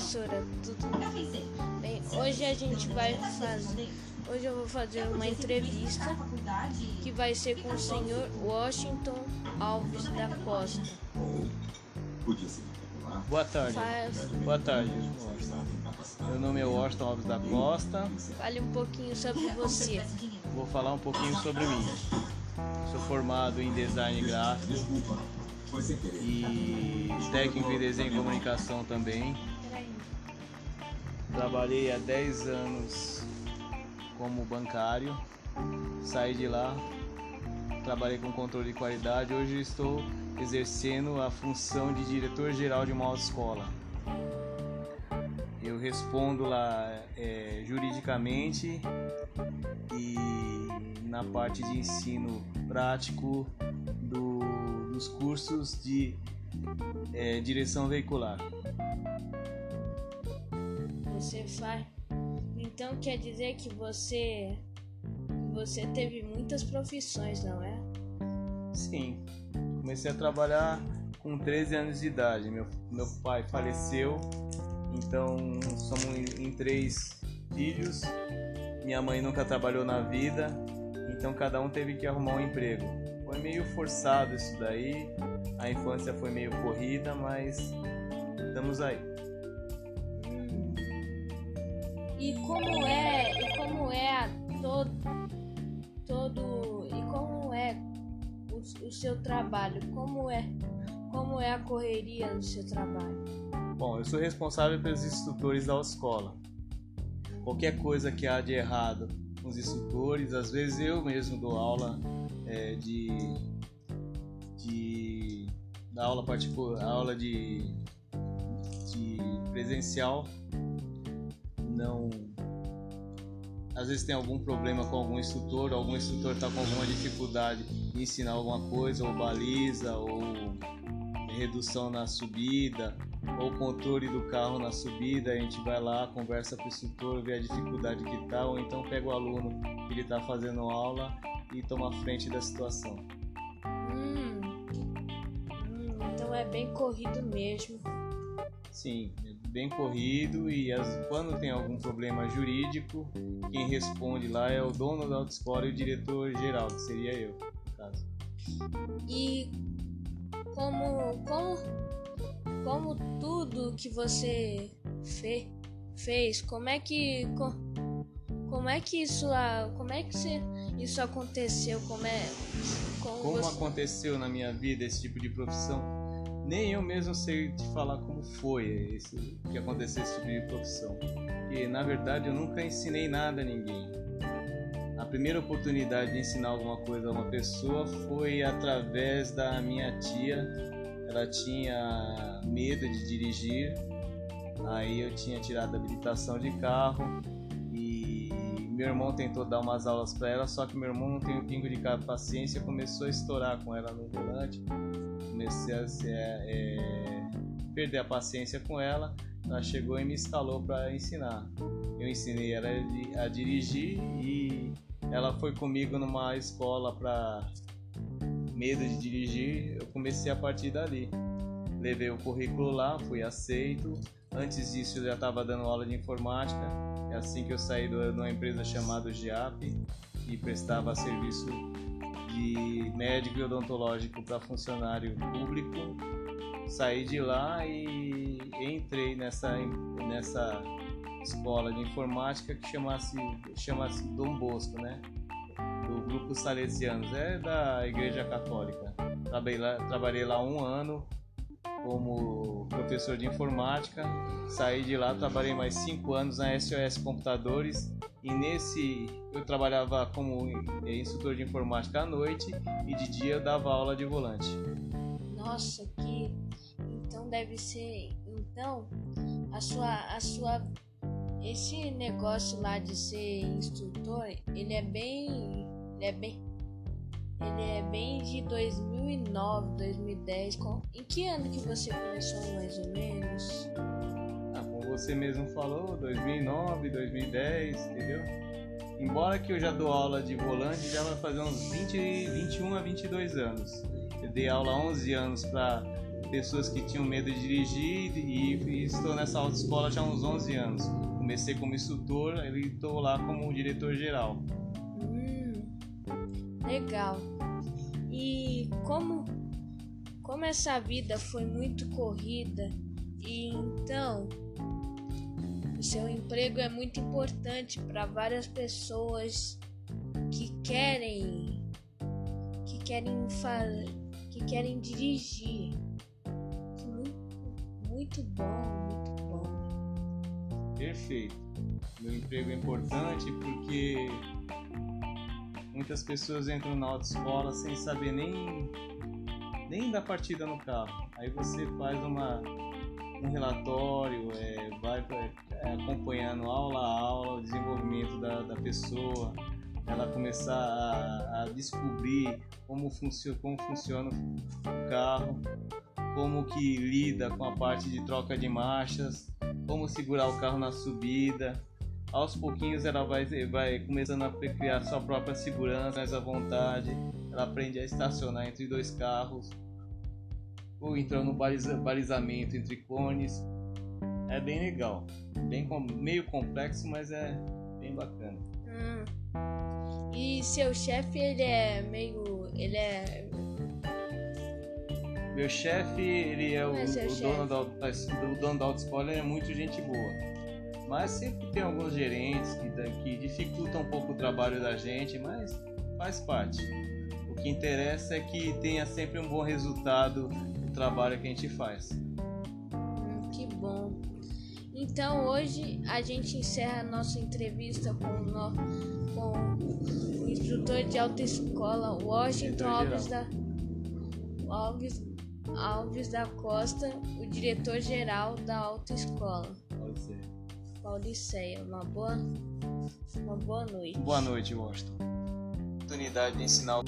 professora, tudo bem? Hoje a gente vai fazer. Hoje eu vou fazer uma entrevista que vai ser com o senhor Washington Alves da Costa. Boa tarde. Faz- Boa tarde. Meu nome é Washington Alves da Costa. Fale um pouquinho sobre você. Vou falar um pouquinho sobre mim. Sou formado em design gráfico e técnico em desenho e comunicação também. Trabalhei há 10 anos como bancário. Saí de lá, trabalhei com controle de qualidade. Hoje estou exercendo a função de diretor-geral de uma autoescola. Eu respondo lá é, juridicamente e na parte de ensino prático do- dos cursos de é, direção veicular. Você faz. Então quer dizer que você. Você teve muitas profissões, não é? Sim, comecei a trabalhar com 13 anos de idade. Meu, meu pai faleceu, então somos em, três filhos. Minha mãe nunca trabalhou na vida, então cada um teve que arrumar um emprego. Foi meio forçado isso daí, a infância foi meio corrida, mas estamos aí. E como é, e como é todo, todo, e como é o, o seu trabalho? Como é, como é a correria do seu trabalho? Bom, eu sou responsável pelos instrutores da escola. Qualquer coisa que há de errado com os instrutores, às vezes eu mesmo dou aula é, de, de da aula particular, aula de, de presencial. Não, às vezes tem algum problema com algum instrutor, algum instrutor está com alguma dificuldade em ensinar alguma coisa, ou baliza, ou redução na subida, ou controle do carro na subida, a gente vai lá, conversa com o instrutor, vê a dificuldade que tá, ou então pega o aluno que ele está fazendo aula e toma frente da situação. Hum, hum, então é bem corrido mesmo. Sim, bem corrido e as- quando tem algum problema jurídico, quem responde lá é o dono da autoescola e o diretor geral, que seria eu, no caso. E como, como, como tudo que você fe, fez, como é que co- como é que isso como é que você- isso aconteceu? Como é como, Como você- aconteceu na minha vida esse tipo de profissão? Nem eu mesmo sei te falar como foi esse, que aconteceu esse tipo de profissão. Porque na verdade eu nunca ensinei nada a ninguém. A primeira oportunidade de ensinar alguma coisa a uma pessoa foi através da minha tia. Ela tinha medo de dirigir, aí eu tinha tirado a habilitação de carro e meu irmão tentou dar umas aulas para ela, só que meu irmão não tem um pingo de paciência, começou a estourar com ela no volante. Comecei a ser, é, perder a paciência com ela. Ela chegou e me instalou para ensinar. Eu ensinei ela a dirigir e ela foi comigo numa escola para medo de dirigir. Eu comecei a partir dali. Levei o currículo lá, fui aceito. Antes disso eu já estava dando aula de informática. É assim que eu saí de uma empresa chamada GIAP e prestava serviço de médico e odontológico para funcionário público. Saí de lá e entrei nessa, nessa escola de informática que chamasse, chamasse Dom Bosco, né? Do grupo Salesianos, é da Igreja Católica. Trabalhei lá, trabalhei lá um ano como professor de informática. Saí de lá, trabalhei mais cinco anos na SOS Computadores e nesse eu trabalhava como instrutor de informática à noite e de dia eu dava aula de volante. Nossa, que então deve ser então a sua a sua esse negócio lá de ser instrutor, ele é bem ele é bem ele é bem de 2009, 2010. Com, em que ano que você começou mais ou menos? Ah, como você mesmo falou, 2009, 2010, entendeu? Embora que eu já dou aula de volante, já vai fazer uns 20, 21 a 22 anos. Eu dei aula há 11 anos para pessoas que tinham medo de dirigir e, e estou nessa autoescola já há uns 11 anos. Comecei como instrutor e estou lá como diretor geral. Legal. E como como essa vida foi muito corrida e então o seu emprego é muito importante para várias pessoas que querem que querem fazer, que querem dirigir. Muito, muito bom, muito bom. Perfeito. Meu emprego é importante porque muitas pessoas entram na autoescola sem saber nem nem da partida no carro. Aí você faz uma, um relatório, é, vai é, acompanhando aula a aula o desenvolvimento da, da pessoa, ela começar a, a descobrir como, funcio, como funciona o carro, como que lida com a parte de troca de marchas, como segurar o carro na subida. Aos pouquinhos ela vai, vai começando a criar sua própria segurança, mais à vontade. Ela aprende a estacionar entre dois carros, ou então no baliza, balizamento entre cones. É bem legal, bem meio complexo, mas é bem bacana. Hum. E seu chefe ele é meio, ele é meu chefe, ele é o, é o dono da, o dono da autoescola, ele é muito gente boa. Mas sempre tem alguns gerentes que, que dificultam um pouco o trabalho da gente, mas faz parte. O que interessa é que tenha sempre um bom resultado trabalho que a gente faz. Hum, que bom. Então hoje a gente encerra a nossa entrevista com, no, com o instrutor de autoescola Washington Alves da, Alves, Alves da Costa, o diretor-geral da autoescola. Pauliceia. Pauliceia. Uma boa, uma boa noite. Boa noite, Washington. Oportunidade de ensinar